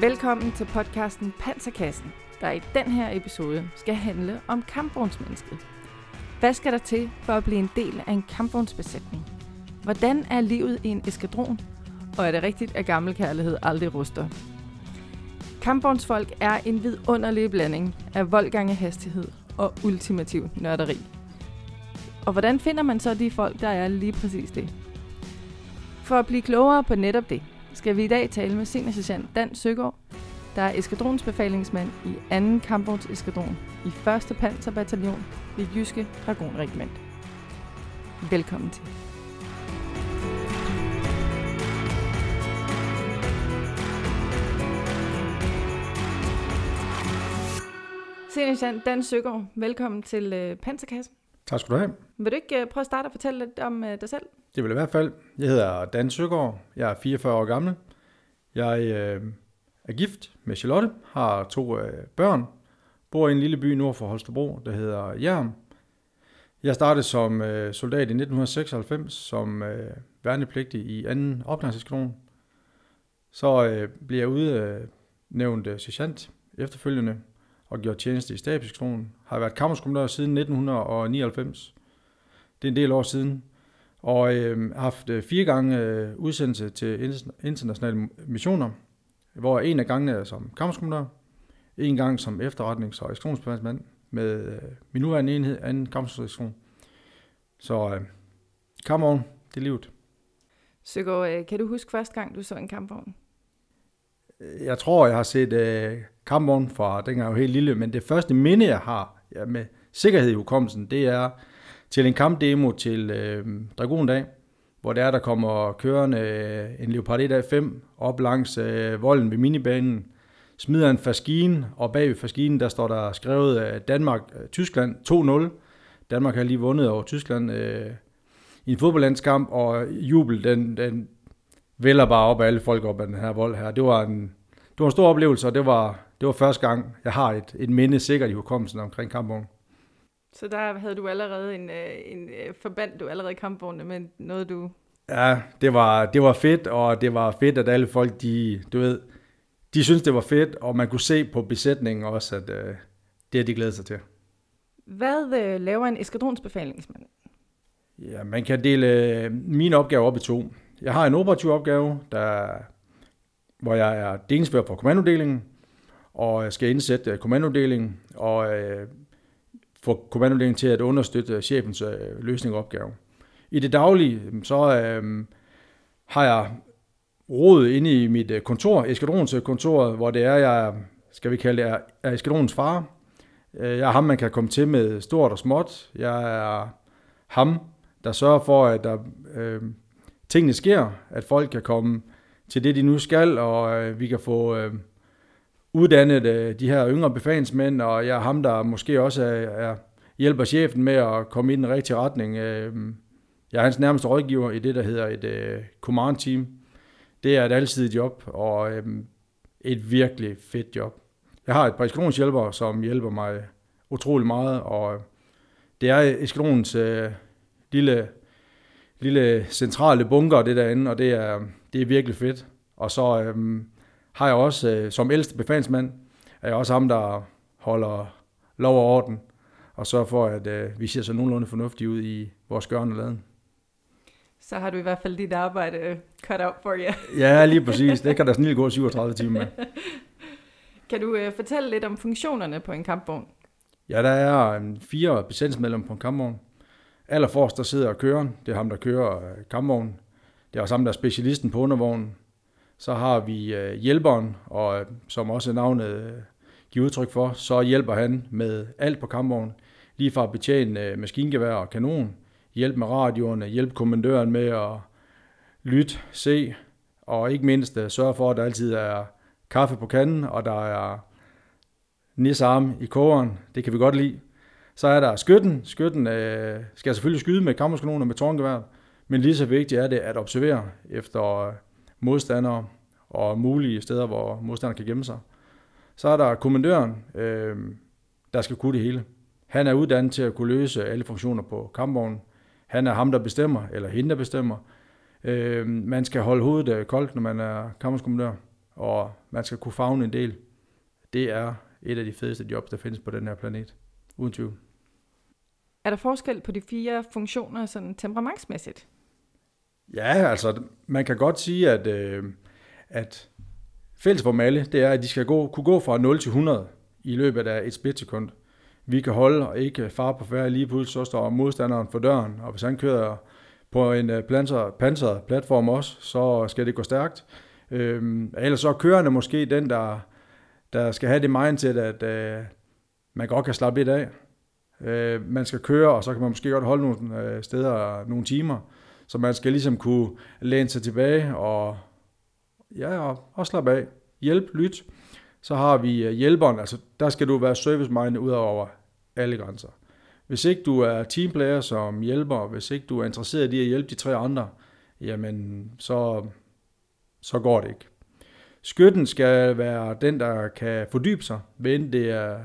Velkommen til podcasten Panserkassen, der i den her episode skal handle om kampvognsmennesket. Hvad skal der til for at blive en del af en kampvognsbesætning? Hvordan er livet i en eskadron? Og er det rigtigt, at gammel kærlighed aldrig ruster? Kampvognsfolk er en vidunderlig blanding af voldgange hastighed og ultimativ nørderi. Og hvordan finder man så de folk, der er lige præcis det? For at blive klogere på netop det, skal vi i dag tale med seniorsergeant Dan Søgaard, der er eskadronsbefalingsmand i 2. kampvognseskadron i 1. Panserbataljon ved Jyske Dragonregiment. Velkommen til. Seniorsergeant Dan Søgaard, velkommen til øh, Panserkassen. Tak skal du have. Vil du ikke øh, prøve at starte og fortælle lidt om øh, dig selv? Det vil i hvert fald. Jeg hedder Dan Søgaard. Jeg er 44 år gammel. Jeg øh, er gift med Charlotte, har to øh, børn, bor i en lille by nord for Holstebro, der hedder Jern. Jeg startede som øh, soldat i 1996 som øh, værnepligtig i 2. opgangseskadron. Så øh, blev jeg udnævnt øh, sergeant efterfølgende og gjort tjeneste i stabseskadronen. Har været kammerskommandør siden 1999. Det er en del år siden. Og øh, har haft øh, fire gange øh, udsendelse til internationale missioner, hvor en af gangene er som kammerskommandør, en gang som efterretnings- og ekstrationsbevægelsesmand med øh, min nuværende enhed, anden kampsektion. Så øh, kampvogn, det er livet. Søgaard, øh, kan du huske første gang, du så en kampvogn? Jeg tror, jeg har set øh, kampvogn fra dengang jeg var helt lille, men det første minde, jeg har ja, med sikkerhed i hukommelsen, det er til en kampdemo til øh, Dragondag, hvor der er, der kommer kørende øh, en Leopard 1 5 op langs øh, volden ved minibanen, smider en faskine, og bag ved faskinen, der står der skrevet øh, Danmark-Tyskland øh, 2-0. Danmark har lige vundet over Tyskland øh, i en fodboldlandskamp, og jubel, den, den vælger bare op af alle folk op af den her vold her. Det var en, det var en stor oplevelse, og det var, det var første gang, jeg har et, et minde sikkert i hukommelsen omkring kampvognen. Så der havde du allerede en, øh, en øh, forband, du allerede i kampvognene med noget, du... Ja, det var, det var fedt, og det var fedt, at alle folk, de, du ved, de synes det var fedt, og man kunne se på besætningen også, at øh, det er de glæder sig til. Hvad øh, laver en eskadronsbefalingsmand? Ja, man kan dele øh, min opgave op i to. Jeg har en operativ opgave, der, hvor jeg er delingsfører på kommandodelingen, og jeg skal indsætte øh, kommandodelingen, og øh, få kommandodelingen til at understøtte øh, chefens øh, løsning af opgaven. I det daglige, så øh, har jeg råd inde i mit øh, kontor, eskadronskontoret, hvor det er, jeg, skal vi kalde det, er, eskadronens far. Jeg er ham, man kan komme til med stort og småt. Jeg er ham, der sørger for, at der, øh, tingene sker, at folk kan komme til det, de nu skal, og øh, vi kan få øh, uddannet øh, de her yngre befalingsmænd, og jeg er ham, der måske også er, er hjælper chefen med at komme i den rigtige retning. Øh, jeg er hans nærmeste rådgiver i det, der hedder et øh, command team. Det er et alsidigt job, og øh, et virkelig fedt job. Jeg har et par eskadronshjælpere, som hjælper mig utrolig meget, og øh, det er eskadronens øh, lille, lille centrale bunker, det derinde, og det er, det er virkelig fedt. Og så øh, har jeg også, øh, som ældste befalsmand, er jeg også ham, der holder lov og orden, og sørger for, at øh, vi ser så nogenlunde fornuftigt ud i vores gørne laden. Så har du i hvert fald dit arbejde øh, cut out for jer. ja, lige præcis. Det kan der snille gå 37 timer med. Kan du øh, fortælle lidt om funktionerne på en kampvogn? Ja, der er en fire besætningsmedlemmer på en kampvogn. Allerforrest, der sidder køren. Det er ham, der kører øh, kampvognen. Det er også ham, der er specialisten på undervognen. Så har vi øh, hjælperen, og øh, som også navnet øh, giver udtryk for, så hjælper han med alt på kampvognen. Lige fra at betjene øh, maskingevær og kanon, hjælp med radioerne, hjælp kommandøren med at lytte, se, og ikke mindst øh, sørge for, at der altid er kaffe på kanden, og der er nisarm i kogeren. Det kan vi godt lide. Så er der skytten. Skytten øh, skal selvfølgelig skyde med kammerskanoner med tårngevær, men lige så vigtigt er det at observere efter øh, modstandere og mulige steder, hvor modstanderen kan gemme sig. Så er der kommandøren, øh, der skal kunne det hele. Han er uddannet til at kunne løse alle funktioner på kampvognen. Han er ham, der bestemmer, eller hende, der bestemmer. Øh, man skal holde hovedet øh, koldt, når man er kammerskommandør, og man skal kunne fagne en del. Det er et af de fedeste jobs, der findes på den her planet. Uden tvivl. Er der forskel på de fire funktioner sådan temperamentsmæssigt? Ja, altså man kan godt sige, at, øh, at fælles for dem alle, det er, at de skal gå, kunne gå fra 0 til 100 i løbet af et splitsekund. Vi kan holde og ikke fare på færre lige pludselig, så står modstanderen for døren, og hvis han kører på en øh, planser, panser, panseret platform også, så skal det gå stærkt. Øhm, ellers så er kørende måske den, der, der skal have det mindset, at øh, man godt kan slappe lidt af. Øh, man skal køre, og så kan man måske godt holde nogle øh, steder nogle timer. Så man skal ligesom kunne læne sig tilbage og, ja, og, og slappe af. Hjælp, lyt. Så har vi øh, hjælperen, altså der skal du være service-minded ud over alle grænser. Hvis ikke du er teamplayer som hjælper, hvis ikke du er interesseret i at hjælpe de tre andre, jamen så, så går det ikke. Skytten skal være den, der kan fordybe sig, enten det er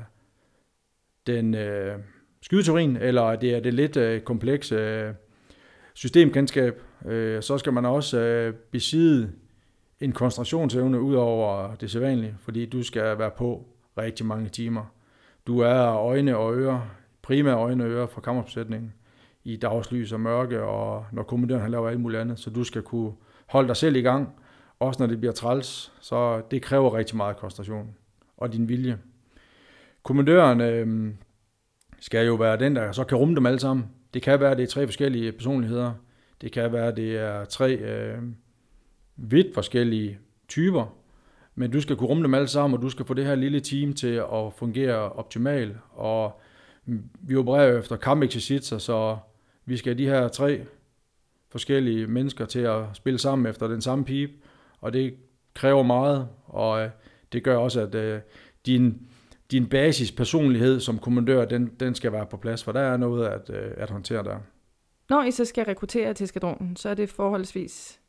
den øh, skydeteorien, eller det er det lidt øh, komplekse øh, systemkendskab. Øh, så skal man også øh, besidde en koncentrationsevne ud over det sædvanlige, fordi du skal være på rigtig mange timer. Du er øjne og ører, primære øjne og ører fra kammeropsætningen i dagslys og mørke, og når kommandøren han laver alt muligt andet, så du skal kunne holde dig selv i gang, også når det bliver træls, så det kræver rigtig meget koncentration og din vilje. Kommandøren øh, skal jo være den, der så kan rumme dem alle sammen. Det kan være, at det er tre forskellige personligheder. Det kan være, at det er tre øh, vidt forskellige typer. Men du skal kunne rumme dem alle sammen, og du skal få det her lille team til at fungere optimalt. Og vi opererer efter kampeksercitser, så vi skal have de her tre forskellige mennesker til at spille sammen efter den samme pipe, og det kræver meget, og øh, det gør også, at øh, din, din basis personlighed som kommandør, den, den skal være på plads, for der er noget at, øh, at håndtere der. Når I så skal rekruttere til skadronen, så er det forholdsvis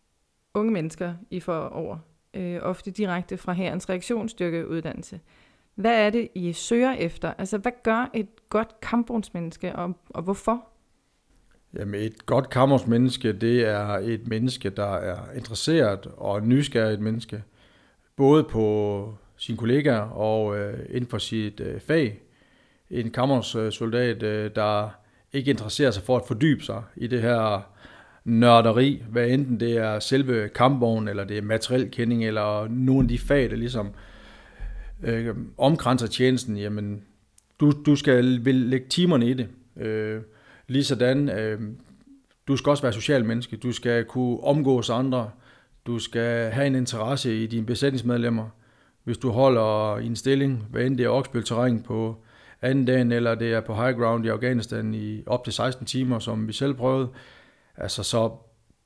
unge mennesker, I får over, øh, ofte direkte fra herrens reaktionsstyrkeuddannelse. Hvad er det, I søger efter? Altså, hvad gør et godt kampvognsmenneske, og, og hvorfor? Jamen, et godt kampvognsmenneske, det er et menneske, der er interesseret og nysgerrigt menneske. Både på sine kollegaer og øh, inden for sit øh, fag. En kammersoldat, øh, der ikke interesserer sig for at fordybe sig i det her nørderi, hvad enten det er selve kampvognen, eller det er materielkending, eller nogle af de fag, der ligesom øh, omkranser tjenesten, jamen, du, du skal vil lægge timerne i det. Øh, ligesådan, øh, du skal også være social menneske, du skal kunne omgås andre, du skal have en interesse i dine besætningsmedlemmer. Hvis du holder i en stilling, hvad end det er oksbølterræn på anden dagen, eller det er på high ground i Afghanistan i op til 16 timer, som vi selv prøvede, altså så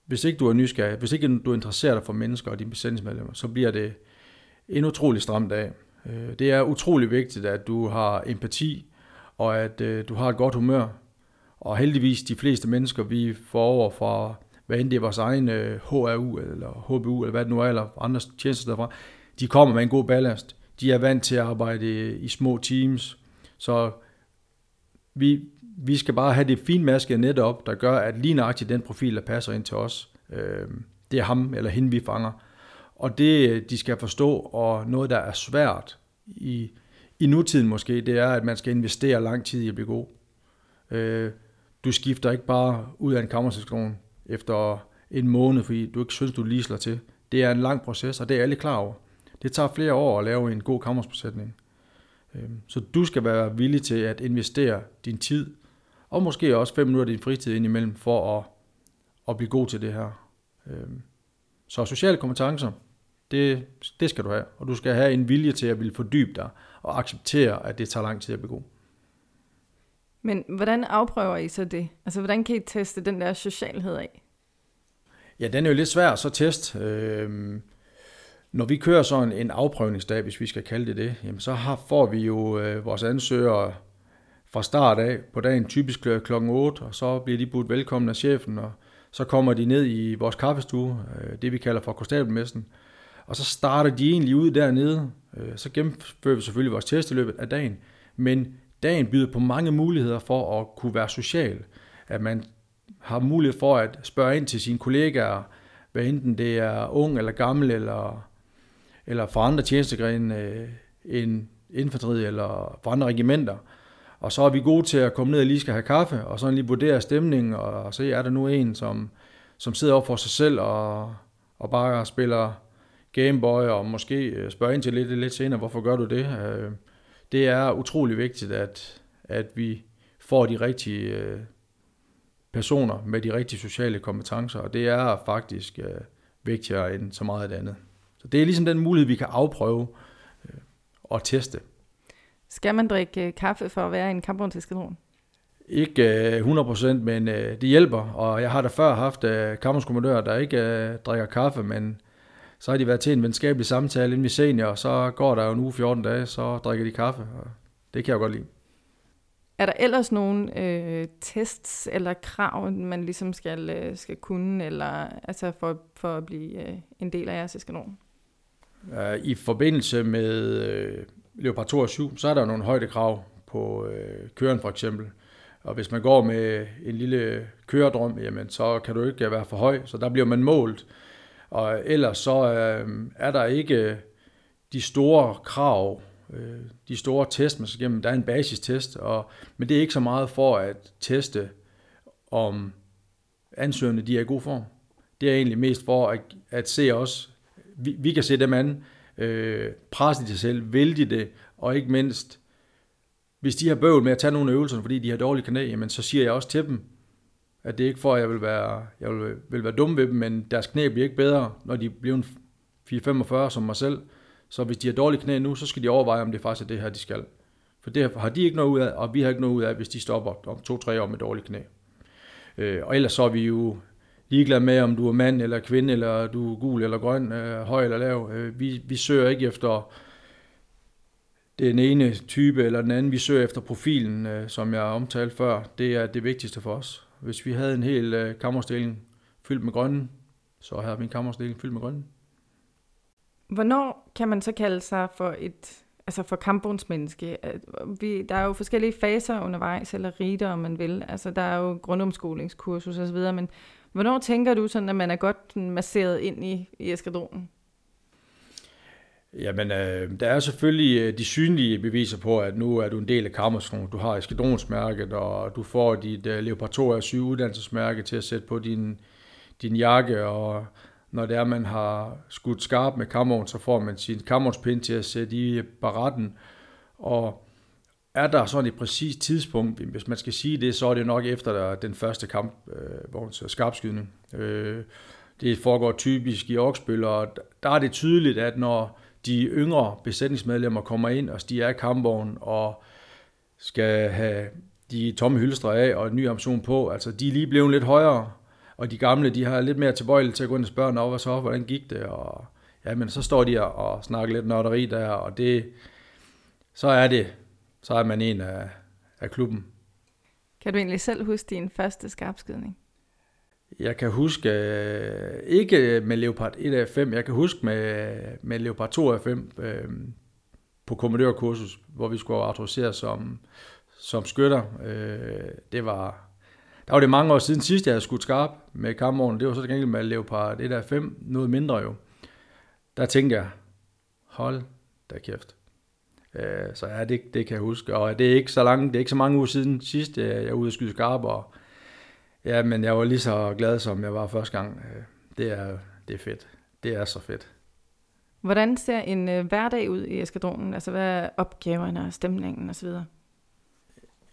hvis ikke du er nysgerrig, hvis ikke du interesserer dig for mennesker og dine besætningsmedlemmer, så bliver det en utrolig stram dag. Øh, det er utrolig vigtigt, at du har empati, og at øh, du har et godt humør. Og heldigvis de fleste mennesker, vi får over fra, hvad end det er vores egen øh, HRU eller HBU, eller hvad det nu er, eller andre tjenester derfra, de kommer med en god ballast. De er vant til at arbejde i små teams, så vi, vi skal bare have det finmaskede net op, der gør, at lige nøjagtigt den profil, der passer ind til os, øh, det er ham eller hende, vi fanger. Og det, de skal forstå, og noget, der er svært i, i nutiden måske, det er, at man skal investere lang tid i at blive god. Øh, du skifter ikke bare ud af en kammerselskron efter en måned, fordi du ikke synes, du lige slår til. Det er en lang proces, og det er alle klar over. Det tager flere år at lave en god kammersbesætning. Øh, så du skal være villig til at investere din tid, og måske også fem minutter af din fritid indimellem, for at, at blive god til det her. Øh, så sociale kompetencer, det, det skal du have, og du skal have en vilje til at ville fordybe dig og acceptere, at det tager lang tid at begå. Men hvordan afprøver I så det? Altså, hvordan kan I teste den der socialhed af? Ja, den er jo lidt svær at så teste. Øhm, når vi kører sådan en afprøvningsdag, hvis vi skal kalde det det, jamen så har, får vi jo øh, vores ansøgere fra start af på dagen, typisk øh, kl. 8, og så bliver de budt velkommen af chefen, og så kommer de ned i vores kaffestue, øh, det vi kalder for konstabelmessen, og så starter de egentlig ud dernede. Øh, så gennemfører vi selvfølgelig vores test i løbet af dagen. Men dagen byder på mange muligheder for at kunne være social. At man har mulighed for at spørge ind til sine kollegaer, hvad enten det er ung eller gammel eller, eller fra andre tjenestegrene øh, end infanteri eller fra andre regimenter. Og så er vi gode til at komme ned og lige skal have kaffe, og så lige vurdere stemningen, og se, er der nu en, som, som sidder op for sig selv og, og bare spiller Gameboy, og måske øh, spørger ind til lidt, lidt senere, hvorfor gør du det? Øh, det er utrolig vigtigt, at, at vi får de rigtige øh, personer med de rigtige sociale kompetencer, og det er faktisk øh, vigtigere end så meget af det andet. Så det er ligesom den mulighed, vi kan afprøve og teste. Skal man drikke kaffe for at være en kampvognseskadron? Ikke 100%, men det hjælper, og jeg har da før haft kampvognskommandører, der ikke drikker kaffe, men så har de været til en venskabelig samtale inden vi senior, og så går der jo en uge 14 dage, så drikker de kaffe, og det kan jeg godt lide. Er der ellers nogle øh, tests eller krav, man ligesom skal, øh, skal kunne, eller altså for, for at blive øh, en del af jeres eskadron? Øh, I forbindelse med øh, Leopard 2 og 7, så er der nogle højdekrav på øh, køren for eksempel. Og hvis man går med en lille køredrøm, jamen, så kan du ikke være for høj, så der bliver man målt. Og ellers så øh, er der ikke de store krav, øh, de store test, man skal igennem. Der er en basistest, og, men det er ikke så meget for at teste, om ansøgerne de er i god form. Det er egentlig mest for at, at se os. Vi, vi kan se dem an, øh, presse de sig selv, vælge det, og ikke mindst, hvis de har bøvl med at tage nogle øvelser, fordi de har dårlige knæ, jamen, så siger jeg også til dem, at det er ikke for, at jeg vil være, jeg vil, vil være dum ved dem, men deres knæ bliver ikke bedre, når de bliver 4-45 som mig selv. Så hvis de har dårlige knæ nu, så skal de overveje, om det faktisk er det her, de skal. For det har de ikke noget ud af, og vi har ikke noget ud af, hvis de stopper om to-tre år med dårlige knæ. Øh, og ellers så er vi jo ligeglad med, om du er mand eller kvinde, eller du er gul eller grøn, øh, høj eller lav. Øh, vi, vi søger ikke efter den ene type eller den anden. Vi søger efter profilen, øh, som jeg omtalte før. Det er det vigtigste for os. Hvis vi havde en hel øh, kammerstilling fyldt med grønne, så havde vi en kammerstilling fyldt med grønne. Hvornår kan man så kalde sig for et altså for kampvognsmenneske? Øh, vi, der er jo forskellige faser undervejs, eller riter, om man vil. Altså, der er jo grundomskolingskursus osv., men hvornår tænker du sådan, at man er godt masseret ind i, i eskadronen? Jamen, øh, der er selvfølgelig øh, de synlige beviser på, at nu er du en del af kammerskolen. Du har eskadronsmærket, og du får dit øh, uh, Leopard 2 af 7 uddannelsesmærke til at sætte på din, din jakke, og når det er, man har skudt skarp med kammeren, så får man sin kammerspind til at sætte i baretten. Og er der sådan et præcist tidspunkt, hvis man skal sige det, så er det nok efter den første kamp, øh, hvor skarpskydning. Øh, det foregår typisk i Oksbøl, og der er det tydeligt, at når de yngre besætningsmedlemmer kommer ind og stiger af kampvognen og skal have de tomme hylstre af og en ny ambition på. Altså, de er lige blevet lidt højere, og de gamle, de har lidt mere tilbøjelighed til at gå ind og spørge, Nå, hvad så, hvordan gik det? Og, ja, men så står de og snakker lidt nørderi der, og det, så er det, så er man en af, af klubben. Kan du egentlig selv huske din første skarpskydning? Jeg kan huske, øh, ikke med Leopard 1 af 5, jeg kan huske med, med Leopard 2 af 5 øh, på kommandørkursus, hvor vi skulle autorisere som, som skytter. Øh, det var, der var det mange år siden sidst, jeg havde skudt skarp med kampvognen. Det var så gengæld med Leopard 1 af 5, noget mindre jo. Der tænkte jeg, hold da kæft. Øh, så ja, det, det kan jeg huske. Og det er ikke så langt, det er ikke så mange uger siden sidst, jeg er ude at skyde skarp, og Ja, men jeg var lige så glad, som jeg var første gang. Øh, det er, det er fedt. Det er så fedt. Hvordan ser en øh, hverdag ud i eskadronen? Altså, hvad er opgaverne og stemningen osv.?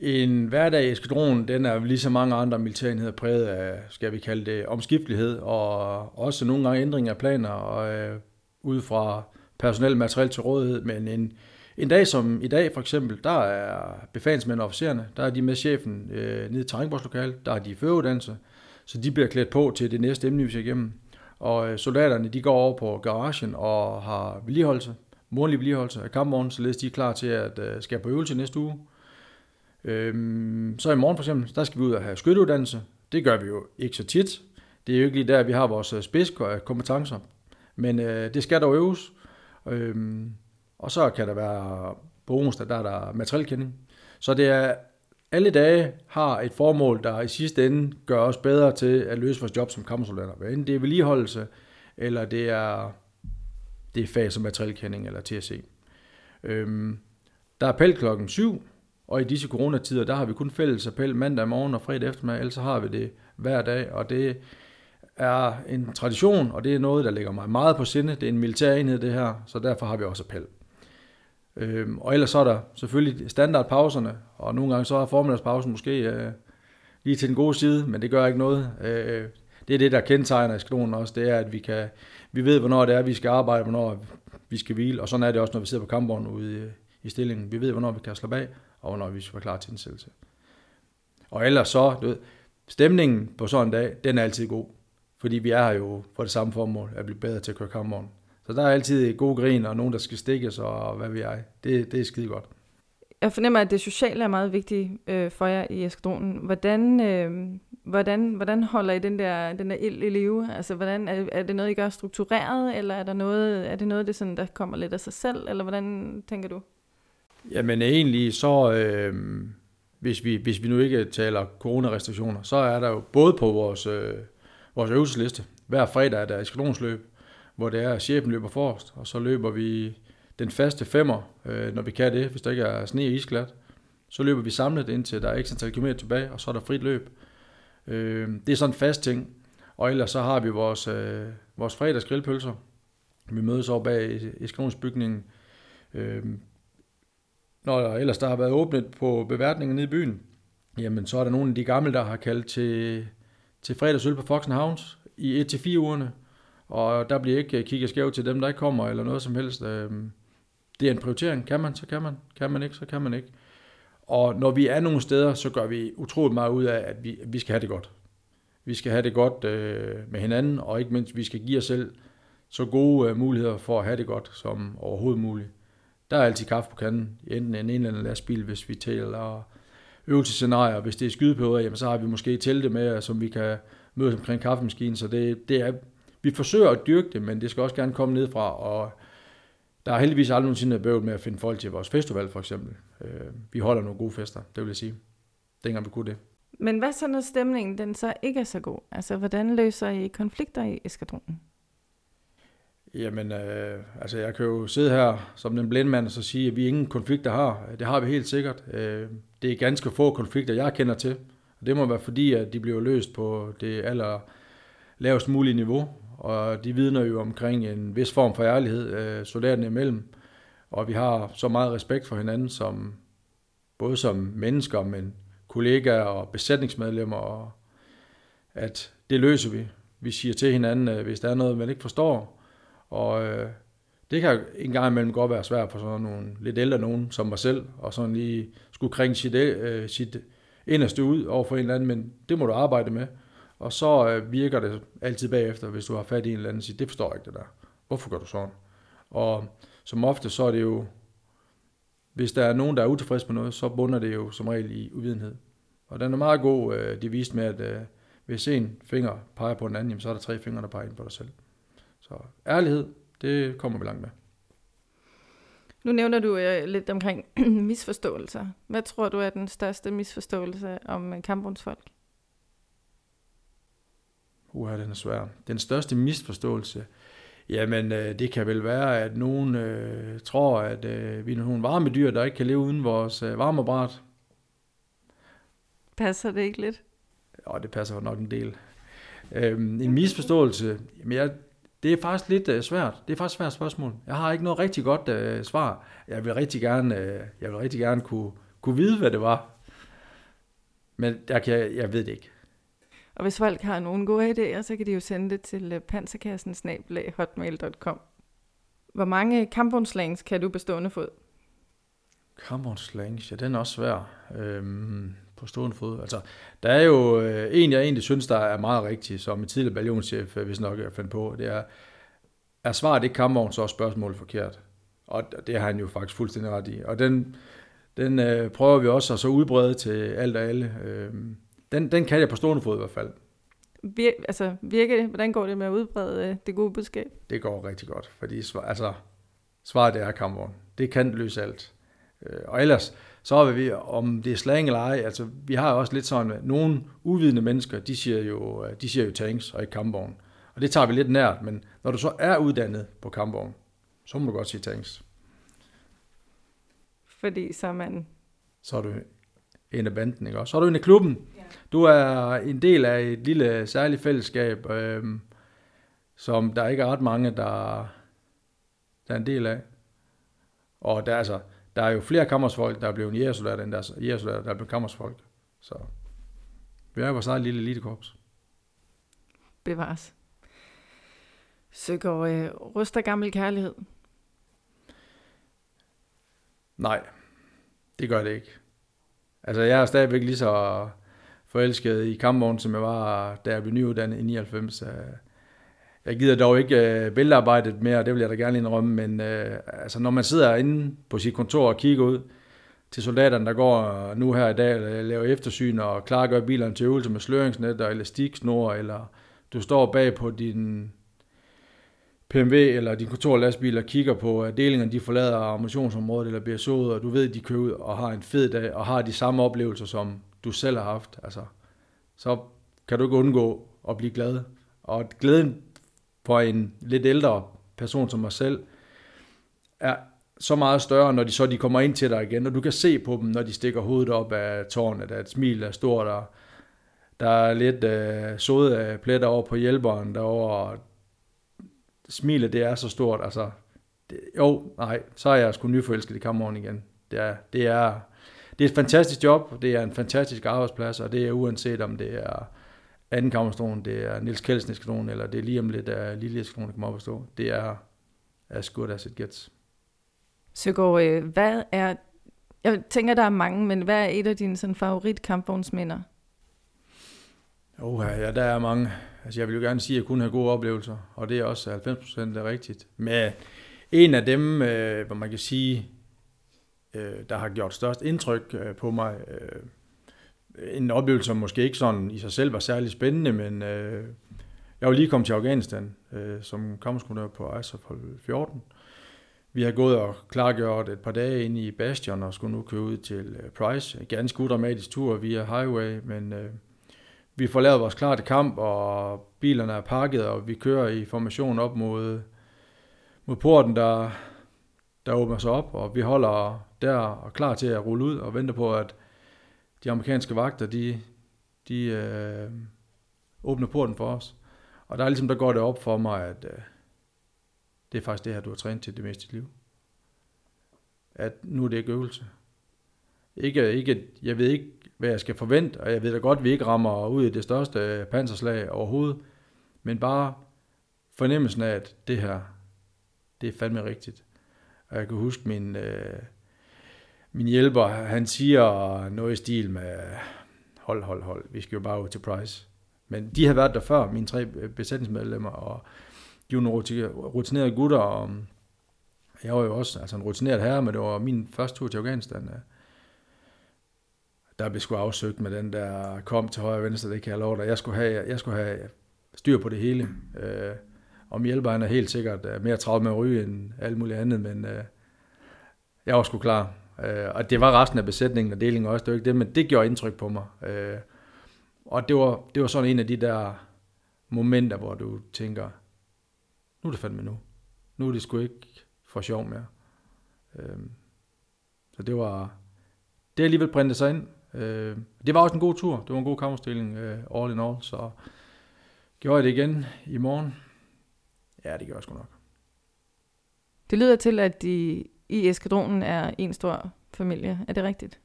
En hverdag i eskadronen, den er lige så mange andre militærenheder præget af, skal vi kalde det, omskiftelighed, og også nogle gange ændring af planer, og øh, ud fra personel materiel til rådighed, men en, en dag som i dag for eksempel, der er befalingsmænd og officererne, der er de med chefen øh, nede i terrænbordslokalet, der er de føreuddannelse, så de bliver klædt på til det næste emne, vi skal igennem. Og øh, soldaterne, de går over på garagen og har vedligeholdelse, morgenlig vedligeholdelse af kampvognen, således de er klar til at øh, skal på øvelse næste uge. Øhm, så i morgen for eksempel, der skal vi ud og have skytteuddannelse. Det gør vi jo ikke så tit. Det er jo ikke lige der, vi har vores øh, spidskompetencer. Men øh, det skal dog øves. Øhm, og så kan der være på onsdag, der er der materielkending. Så det er, alle dage har et formål, der i sidste ende gør os bedre til at løse vores job som kammersoldater. Hvad enten det er vedligeholdelse, eller det er, det er fag som materielkending eller TSC. Øhm, der er appel klokken 7, og i disse coronatider, der har vi kun fælles appel mandag morgen og fredag eftermiddag, ellers har vi det hver dag, og det er en tradition, og det er noget, der ligger mig meget på sinde. Det er en militær enhed, det her, så derfor har vi også appel. Øhm, og ellers så er der selvfølgelig standardpauserne, og nogle gange så er formiddagspausen måske øh, lige til den gode side, men det gør ikke noget. Øh, det er det, der kendetegner skronen også, det er, at vi, kan, vi ved, hvornår det er, vi skal arbejde, hvornår vi skal hvile, og sådan er det også, når vi sidder på kampvognen ude i, i stillingen. Vi ved, hvornår vi kan slappe af, og hvornår vi skal være klar til indsættelse. Og ellers så, du ved, stemningen på sådan en dag, den er altid god, fordi vi er her jo for det samme formål, at blive bedre til at køre kampvognen. Så der er altid god grin, og nogen, der skal stikkes, og hvad vi er. Det, det er skide godt. Jeg fornemmer, at det sociale er meget vigtigt øh, for jer i eskadronen. Hvordan, øh, hvordan, hvordan holder I den der, den der ild i live? Altså, hvordan, er, er det noget, I gør struktureret, eller er, der noget, er det noget, det sådan, der kommer lidt af sig selv, eller hvordan tænker du? Jamen egentlig så, øh, hvis, vi, hvis vi nu ikke taler coronarestriktioner, så er der jo både på vores, øh, vores øvelsesliste, hver fredag er der eskadronsløb, hvor det er, at chefen løber forrest, og så løber vi den faste femmer, øh, når vi kan det, hvis der ikke er sne og isglat. Så løber vi samlet indtil der er ekstra antal kilometer tilbage, og så er der frit løb. Øh, det er sådan en fast ting. Og ellers så har vi vores, øh, vores fredagsgrillpølser. Vi mødes over bag eskalonsbygningen. Øh, når der ellers der har været åbnet på beværtningen nede i byen, jamen så er der nogle af de gamle, der har kaldt til, til fredagsøl på Foxen Hounds i 1-4 ugerne. Og der bliver ikke øh, kigget skævt til dem, der ikke kommer, eller noget som helst. Øh, det er en prioritering. Kan man, så kan man. Kan man ikke, så kan man ikke. Og når vi er nogle steder, så gør vi utroligt meget ud af, at vi, vi skal have det godt. Vi skal have det godt øh, med hinanden, og ikke mindst, vi skal give os selv så gode øh, muligheder for at have det godt som overhovedet muligt. Der er altid kaffe på kanden, enten en eller anden lastbil, hvis vi taler øvelsescenarier. Hvis det er skydeperioder, jamen, så har vi måske telte med, som vi kan mødes omkring kaffemaskinen. Så det, det er, vi forsøger at dyrke det, men det skal også gerne komme ned fra, og der er heldigvis aldrig nogensinde bøvl med at finde folk til vores festival, for eksempel. Øh, vi holder nogle gode fester, det vil jeg sige. Dengang vi kunne det. Men hvad så, når stemningen den så ikke er så god? Altså, hvordan løser I konflikter i eskadronen? Jamen, øh, altså jeg kan jo sidde her som den blinde mand og så sige, at vi ingen konflikter har. Det har vi helt sikkert. Øh, det er ganske få konflikter, jeg kender til. Og det må være fordi, at de bliver løst på det aller lavest mulige niveau og de vidner jo omkring en vis form for ærlighed øh, soldaterne imellem, og vi har så meget respekt for hinanden, som både som mennesker, men kollegaer og besætningsmedlemmer, og at det løser vi. Vi siger til hinanden, øh, hvis der er noget, man ikke forstår, og øh, det kan en gang imellem godt være svært for sådan nogle lidt ældre nogen som mig selv, og sådan lige skulle kringe sit, øh, sit inderste ud over for en eller anden, men det må du arbejde med. Og så øh, virker det altid bagefter, hvis du har fat i en eller anden, og siger, det forstår jeg ikke det der. Hvorfor gør du sådan? Og som ofte, så er det jo, hvis der er nogen, der er utilfreds med noget, så bunder det jo som regel i uvidenhed. Og den er meget god, øh, de viste med, at øh, hvis en finger peger på en anden, jamen, så er der tre fingre, der peger ind på dig selv. Så ærlighed, det kommer vi langt med. Nu nævner du øh, lidt omkring misforståelser. Hvad tror du er den største misforståelse om øh, kampvognsfolk? Uha, den er svær. Den største misforståelse, jamen øh, det kan vel være, at nogen øh, tror, at øh, vi er nogle varme dyr, der ikke kan leve uden vores øh, varmeapparat. Passer det ikke lidt? Ja, det passer nok en del. Øhm, en misforståelse, jamen jeg, det er faktisk lidt øh, svært. Det er faktisk et svært spørgsmål. Jeg har ikke noget rigtig godt øh, svar. Jeg vil rigtig gerne, øh, jeg vil rigtig gerne kunne, kunne vide, hvad det var. Men jeg, kan, jeg ved det ikke. Og hvis folk har nogle gode idéer, så kan de jo sende det til øh, panserkassen hotmail.com. Hvor mange kampvognslangs kan du bestående fod? Kampvognslangs, ja, den er også svær øhm, på stående fod. Altså, der er jo øh, en, jeg egentlig synes, der er meget rigtig, som en tidligere ballonchef, øh, hvis nok jeg fandt på, det er, er svaret ikke kampvogn, så er spørgsmålet forkert. Og det har han jo faktisk fuldstændig ret i. Og den, den øh, prøver vi også at så udbrede til alt og alle. Øh, den, den kan jeg på stående fod i hvert fald. Vir, altså, virker det? Hvordan går det med at udbrede øh, det gode budskab? Det går rigtig godt, fordi svar, altså, svaret det er kampvogn. Det kan løse alt. Øh, og ellers, så er vi, om det er slang eller ej, altså vi har også lidt sådan, at nogle uvidende mennesker, de siger jo, de siger jo tanks og ikke kampvogn. Og det tager vi lidt nært, men når du så er uddannet på kampvogn, så må du godt sige thanks. Fordi så er man... Så er du en af banden, ikke også? Så er du en af klubben. Du er en del af et lille særligt fællesskab, øh, som der ikke er ret mange, der, der er en del af. Og der, altså, der er jo flere kammersfolk, der er blevet jægersoldater, end der er jægersoldater, der er blevet kammersfolk. Så vi er vores eget lille elitekorps. Bevares. Søger øh, ryster gammel kærlighed? Nej, det gør det ikke. Altså, jeg er stadigvæk lige så forelsket i kampvognen, som jeg var, da jeg blev nyuddannet i 99. Øh, jeg gider dog ikke øh, billedarbejdet mere, det vil jeg da gerne indrømme, men øh, altså, når man sidder inde på sit kontor og kigger ud til soldaterne, der går nu her i dag, laver eftersyn og klargør bilerne til øvelse med sløringsnet og elastiksnor, eller du står bag på din PMV eller din kontorlastbil og kigger på, at delingerne de forlader ammunitionsområdet eller bliver sået, og du ved, at de kører ud og har en fed dag, og har de samme oplevelser, som du selv har haft, altså, så kan du ikke undgå at blive glad. Og glæden for en lidt ældre person som mig selv, er så meget større, når de så de kommer ind til dig igen, og du kan se på dem, når de stikker hovedet op af tårnet, at smil er stort, og der er lidt øh, sode pletter over på hjælperen derovre, smilet det er så stort, altså, det, jo, nej, så er jeg sgu nyforelsket i kammeren igen. Det er, det er, det er et fantastisk job, det er en fantastisk arbejdsplads, og det er uanset om det er anden kammerstone, det er Nils Kelsen eskadron, eller det er lige om lidt af Lille eskadron, der kommer op og stå. Det er as good as it gets. Søgaard, øh, hvad er, jeg tænker, der er mange, men hvad er et af dine sådan, favorit kampvognsminder? Oh, ja, der er mange. Altså, jeg vil jo gerne sige, at jeg kun har gode oplevelser, og det er også 90% er rigtigt. Men en af dem, øh, hvor man kan sige, øh, der har gjort størst indtryk øh, på mig, øh, en oplevelse, som måske ikke sådan i sig selv var særlig spændende, men øh, jeg var lige kommet til Afghanistan øh, som kammerskunder på ISAF 14. Vi har gået og klargjort et par dage ind i Bastion og skulle nu køre ud til øh, Price. En ganske udramatisk tur via highway, men øh, vi får lavet vores klarte kamp, og bilerne er pakket, og vi kører i formation op mod, mod porten, der, der åbner sig op, og vi holder der og klar til at rulle ud og venter på, at de amerikanske vagter, de, de øh, åbner porten for os. Og der er ligesom, der går det op for mig, at øh, det er faktisk det her, du har trænet til det meste i dit liv. At nu er det ikke øvelse. Ikke, ikke, jeg ved ikke, hvad jeg skal forvente, og jeg ved da godt, at vi ikke rammer ud i det største øh, panserslag overhovedet, men bare fornemmelsen af, at det her, det er fandme rigtigt. Og jeg kan huske min, øh, min hjælper, han siger noget i stil med, hold, hold, hold, vi skal jo bare ud til Price. Men de har været der før, mine tre besætningsmedlemmer, og de er nogle rutinerede gutter, og jeg var jo også altså en rutineret herre, men det var min første tur til Afghanistan øh. der blev sgu afsøgt med den der kom til højre og venstre, det kan jeg love dig. Jeg skulle have, jeg skulle have styr på det hele. Øh, om han er helt sikkert øh, mere travlt med at ryge end alt muligt andet, men øh, jeg var sgu klar. Øh, og det var resten af besætningen og delingen også, det var ikke det, men det gjorde indtryk på mig. Øh, og det var, det var sådan en af de der momenter, hvor du tænker, nu er det fandme nu. Nu er det sgu ikke for sjov mere. Øh, så det var, det alligevel printet sig ind, Øh, det var også en god tur. Det var en god kammerstilling øh, all in all. Så gjorde jeg det igen i morgen? Ja, det gør jeg sgu nok. Det lyder til, at de i eskadronen er en stor familie. Er det rigtigt?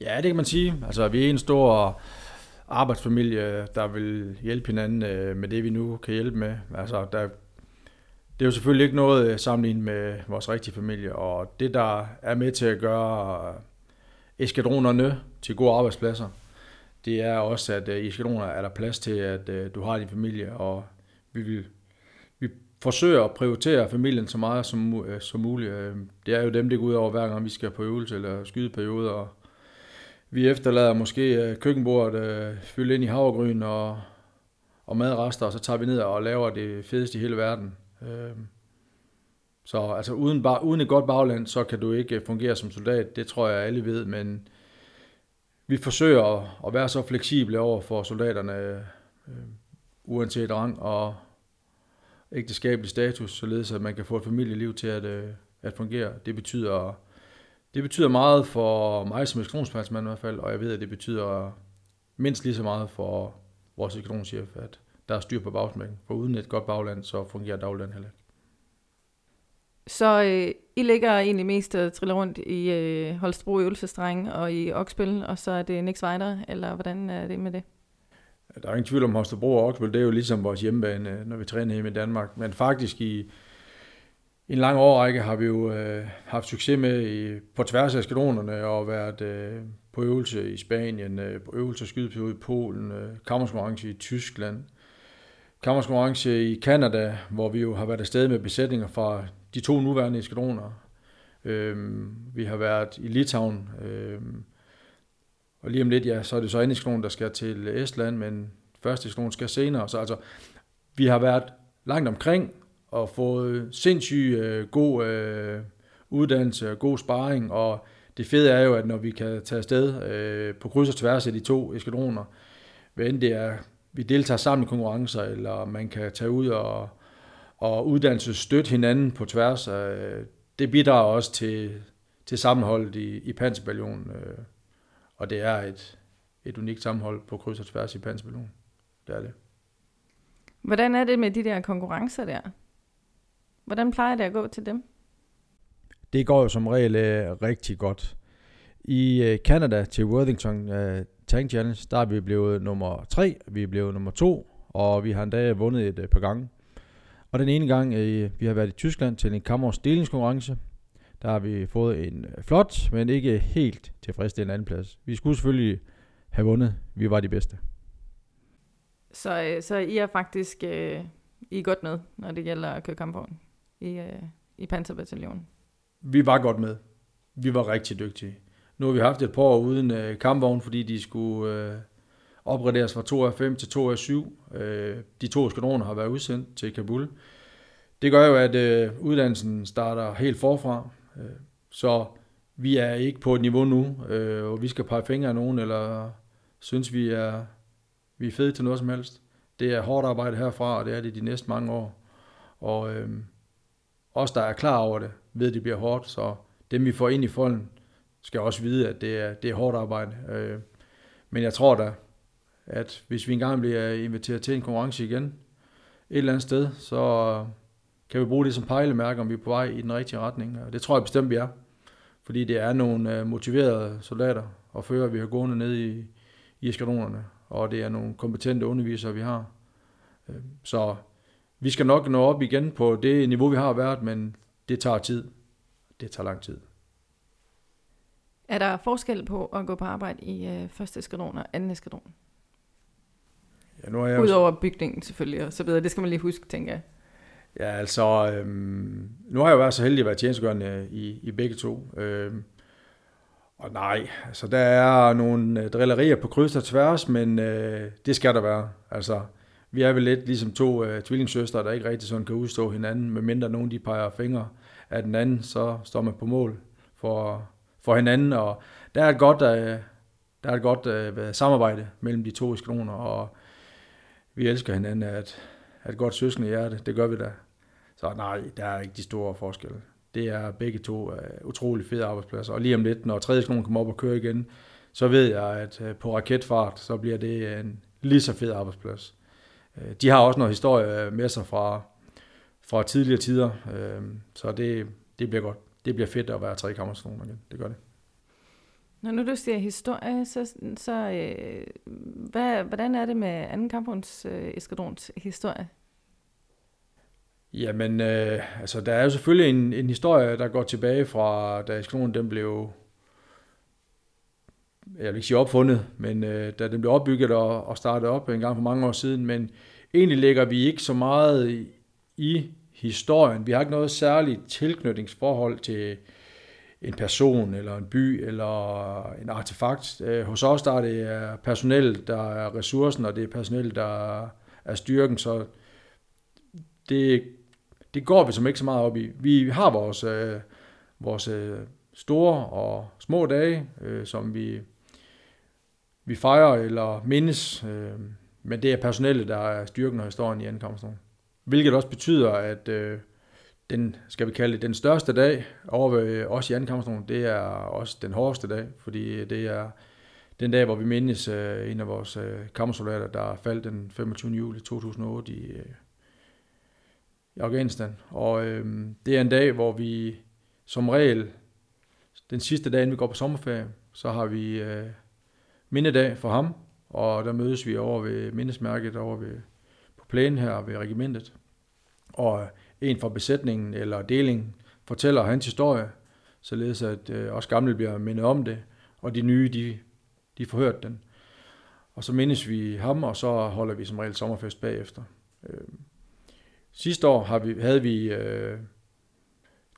Ja, det kan man sige. Altså, vi er en stor arbejdsfamilie, der vil hjælpe hinanden øh, med det, vi nu kan hjælpe med. Altså, der, det er jo selvfølgelig ikke noget øh, sammenlignet med vores rigtige familie, og det, der er med til at gøre øh, eskadronerne til gode arbejdspladser, det er også, at øh, i eskadroner er der plads til, at øh, du har din familie, og vi vil vi forsøger at prioritere familien så meget som, øh, som muligt. Øh, det er jo dem, det går ud over, hver gang vi skal på øvelse eller skydeperioder. og vi efterlader måske øh, køkkenbordet øh, fyldt ind i havregryn og, og madrester, og så tager vi ned og laver det fedeste i hele verden. Så altså uden, bare, uden et godt bagland, så kan du ikke fungere som soldat. Det tror jeg alle ved, men vi forsøger at, at være så fleksible over for soldaterne, øh, uanset rang, og, ægteskabelig status, således at man kan få et familieliv til at, øh, at fungere. Det betyder, det betyder meget for mig som eksklusionspladsmand i hvert fald, og jeg ved, at det betyder mindst lige så meget for vores eksklusionschef, at der er styr på bagsmækken. For uden et godt bagland, så fungerer dagligdagen heller ikke. Så øh, I ligger egentlig mest og triller rundt i øh, Holstebro øvelsestreng og i Oksbøl, og så er det Nix Weider, eller hvordan er det med det? Der er ingen tvivl om Holstebro og Oksbøl, det er jo ligesom vores hjemmebane, når vi træner hjemme i Danmark. Men faktisk i, en lang årrække har vi jo øh, haft succes med i, på tværs af skadronerne og været øh, på øvelse i Spanien, øh, på øvelse og skydeperiode i Polen, øh, kammerskonkurrence i Tyskland, kammerskonkurrence i Kanada, hvor vi jo har været afsted med besætninger fra de to nuværende eskadroner. Øh, vi har været i Litauen, øh, og lige om lidt, ja, så er det så en eskalon, der skal til Estland, men første eskalon skal senere. Så altså, vi har været langt omkring og fået sindssygt øh, god øh, uddannelse og god sparring, og det fede er jo, at når vi kan tage afsted øh, på kryds og tværs af de to eskadroner, hvad end det er, vi deltager sammen i konkurrencer, eller man kan tage ud og, og uddannelse støtte hinanden på tværs, øh, det bidrager også til, til sammenholdet i, i Panserballionen. Øh, og det er et, et unikt sammenhold på kryds og tværs i Panserballionen. Det er det. Hvordan er det med de der konkurrencer der? Hvordan plejer det at gå til dem? Det går jo som regel uh, rigtig godt. I uh, Canada til Worthington uh, Tank Challenge, der er vi blevet nummer 3, vi er blevet nummer 2, og vi har endda vundet et uh, par gange. Og den ene gang, uh, vi har været i Tyskland til en kammers delingskonkurrence, der har vi fået en uh, flot, men ikke helt tilfredsstillende anden plads. Vi skulle selvfølgelig have vundet. Vi var de bedste. Så, så I er faktisk uh, I er godt med, når det gælder at køre kampvogn? i, øh, i Panserbataljonen? Vi var godt med. Vi var rigtig dygtige. Nu har vi haft et par år uden øh, kampvogn, fordi de skulle øh, opgraderes fra 2 af 5 til 2 af 7. Øh, de to skadroner har været udsendt til Kabul. Det gør jo, at øh, uddannelsen starter helt forfra. Øh, så vi er ikke på et niveau nu, øh, og vi skal pege fingre af nogen, eller synes vi er, vi er fede til noget som helst. Det er hårdt arbejde herfra, og det er det de næste mange år. Og øh, os, der er klar over det, ved, at det bliver hårdt, så dem, vi får ind i folden, skal også vide, at det er, det er hårdt arbejde. Øh, men jeg tror da, at hvis vi engang bliver inviteret til en konkurrence igen, et eller andet sted, så kan vi bruge det som pejlemærke, om vi er på vej i den rigtige retning. Og det tror jeg bestemt, vi er. Fordi det er nogle øh, motiverede soldater og fører, vi har gående ned i, i eskadronerne. Og det er nogle kompetente undervisere, vi har. Øh, så vi skal nok nå op igen på det niveau, vi har været, men det tager tid. Det tager lang tid. Er der forskel på at gå på arbejde i øh, første eskadron og anden eskadron? Ja, nu er jeg Udover bygningen selvfølgelig, og så videre. Det skal man lige huske, tænker jeg. Ja, altså, øhm, nu har jeg jo været så heldig at være tjenestegørende i, i begge to. Øhm, og nej, altså der er nogle øh, drillerier på kryds og tværs, men øh, det skal der være. Altså, vi er vel lidt ligesom to øh, tvillingssøstre, der ikke rigtig sådan kan udstå hinanden, medmindre nogen de peger fingre af den anden, så står man på mål for, for hinanden, og der er et godt, øh, der er et godt øh, samarbejde mellem de to skroner, og vi elsker hinanden at et, godt søskende hjerte, det gør vi da. Så nej, der er ikke de store forskelle. Det er begge to uh, utrolig fede arbejdspladser, og lige om lidt, når tredje eskronen kommer op og kører igen, så ved jeg, at uh, på raketfart, så bliver det en lige så fed arbejdsplads. Uh, de har også noget historie med sig fra, fra tidligere tider, uh, så det, det bliver godt. Det bliver fedt at være tre kammerstationer igen. Det gør det. Når nu du siger historie, så, så øh, hvad, hvordan er det med anden kampvogns øh, eskadrons historie? Jamen, øh, altså der er jo selvfølgelig en, en historie, der går tilbage fra, da eskadronen den blev, jeg vil ikke sige opfundet, men øh, da den blev opbygget og, og startet op en gang for mange år siden, men egentlig lægger vi ikke så meget i, i historien. Vi har ikke noget særligt tilknytningsforhold til en person, eller en by, eller en artefakt. Øh, hos os der er det øh, personel, der er ressourcen, og det er personel, der er styrken, så det, det går vi som ikke så meget op i. Vi har vores, øh, vores øh, store og små dage, øh, som vi, vi fejrer eller mindes. Øh, men det er personelle, der er styrken og historien i ankomsten. hvilket også betyder, at øh, den, skal vi kalde det, den største dag over ved os i anden det er også den hårdeste dag, fordi det er den dag, hvor vi mindes øh, en af vores øh, kammersoldater, der faldt den 25. juli 2008 i, øh, i Afghanistan. Og øh, det er en dag, hvor vi som regel, den sidste dag, inden vi går på sommerferie, så har vi øh, mindedag for ham, og der mødes vi over ved mindesmærket over ved, på plænen her ved regimentet. Og en fra besætningen eller delingen fortæller hans historie, således at øh, også gamle bliver mindet om det, og de nye, de, de får hørt den. Og så mindes vi ham, og så holder vi som regel sommerfest bagefter. Øh, sidste år har vi, havde vi øh,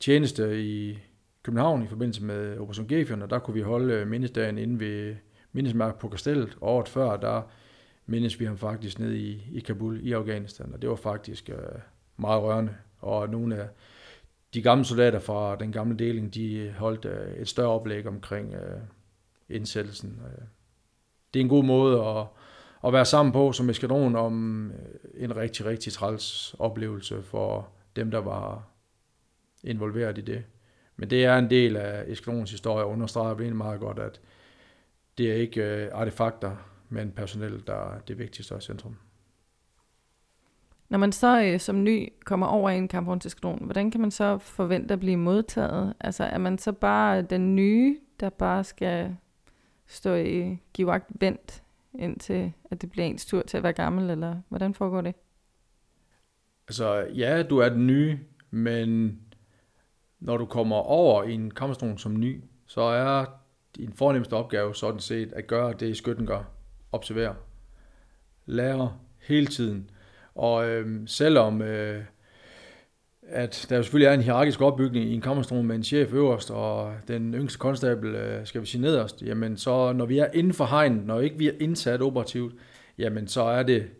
tjeneste i København i forbindelse med Operation Gefion, og der kunne vi holde øh, mindesdagen inde ved mindesmærket på Kastellet. Året før, der mindes vi ham faktisk ned i, i Kabul i Afghanistan, og det var faktisk øh, meget rørende. Og nogle af de gamle soldater fra den gamle deling, de holdt øh, et større oplæg omkring øh, indsættelsen. Øh, det er en god måde at, at være sammen på som eskadron om en rigtig, rigtig træls oplevelse for dem, der var involveret i det. Men det er en del af eskadronens historie, og understreger det meget godt, at det er ikke artefakter, men personel, der er det vigtigste i centrum. Når man så øh, som ny kommer over i en kampvognseskadron, hvordan kan man så forvente at blive modtaget? Altså er man så bare den nye, der bare skal stå i givagt vent, indtil at det bliver ens tur til at være gammel, eller hvordan foregår det? Altså ja, du er den nye, men når du kommer over i en kampvogn som ny, så er din fornemmeste opgave sådan set at gøre det, skytten gør. Observere. Lære hele tiden. Og øh, selvom øh, at der jo selvfølgelig er en hierarkisk opbygning i en kammerstone med en chef øverst, og den yngste konstabel, øh, skal vi sige nederst, jamen så når vi er inden for hegn, når ikke vi er indsat operativt, jamen så er det,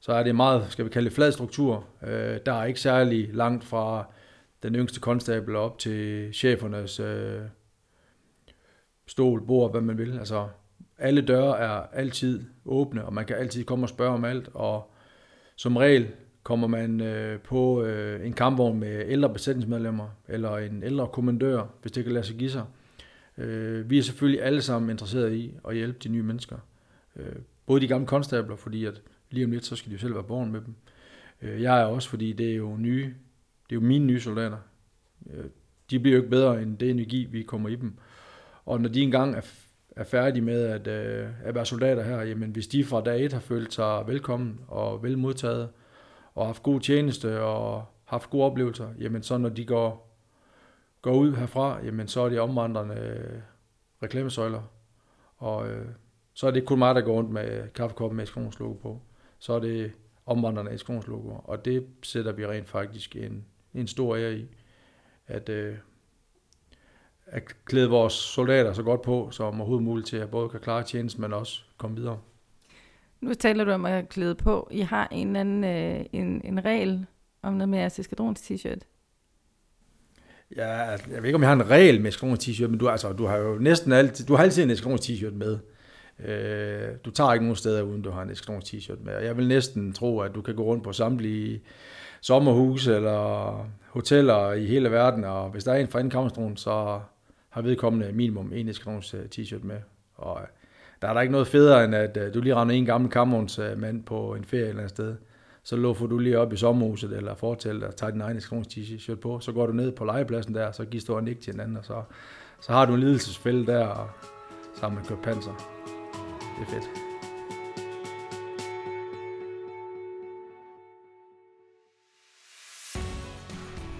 så er det meget, skal vi kalde det, flad struktur. Øh, der er ikke særlig langt fra den yngste konstabel op til chefernes øh, stol, bord, hvad man vil. Altså, alle døre er altid åbne, og man kan altid komme og spørge om alt, og som regel kommer man øh, på øh, en kampvogn med ældre besætningsmedlemmer, eller en ældre kommandør, hvis det kan lade sig give sig. Øh, vi er selvfølgelig alle sammen interesserede i at hjælpe de nye mennesker. Øh, både de gamle konstabler, fordi at lige om lidt, så skal de jo selv være born med dem. Øh, jeg er også, fordi det er jo nye, det er jo mine nye soldater. Øh, de bliver jo ikke bedre end det energi, vi kommer i dem. Og når de engang er, er færdige med at, øh, at være soldater her, jamen hvis de fra dag et har følt sig velkommen og velmodtaget, og haft god tjeneste og haft gode oplevelser, jamen så når de går, går ud herfra, jamen så er de omvandrende øh, reklamesøjler. Og øh, så er det ikke kun mig, der går rundt med kaffekoppen med logo på. Så er det omvandrende eksklusionslogo. Og det sætter vi rent faktisk en, en stor ære i, at, øh, at klæde vores soldater så godt på, som overhovedet muligt til at både kan klare tjenesten, men også komme videre. Nu taler du om at klæde på. I har en eller anden øh, en, en regel om noget med jeres eskadrons t-shirt. Ja, jeg ved ikke, om jeg har en regel med eskadrons t-shirt, men du, altså, du har jo næsten altid, du har altid en eskadrons t-shirt med. Øh, du tager ikke nogen steder, uden du har en eskadrons t-shirt med. Jeg vil næsten tro, at du kan gå rundt på samtlige sommerhus eller hoteller i hele verden, og hvis der er en fra en kammerstron, så har vedkommende minimum en eskadrons øh, t-shirt med. Og øh, der er der ikke noget federe, end at øh, du lige render en gammel kammervognsmand på en ferie eller andet sted. Så luffer du lige op i sommerhuset eller fortæller og tager din egen eskadrons t-shirt på. Så går du ned på legepladsen der, så giver du en ikke til hinanden, og så, så har du en lidelsesfælde der, og så har man købt panser. Det er fedt.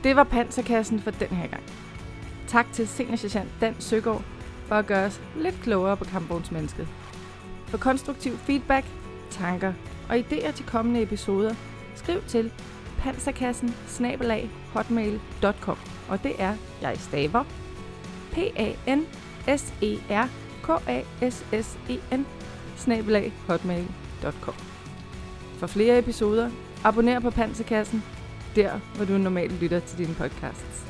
Det var panserkassen for den her gang. Tak til seniorsergeant Dan Søgaard for at gøre os lidt klogere på kampvognsmennesket. For konstruktiv feedback, tanker og idéer til kommende episoder, skriv til panserkassen hotmail.com og det er jeg staver p a n s e r k a s s e n hotmail.com For flere episoder, abonner på Panserkassen, der hvor du normalt lytter til dine podcasts.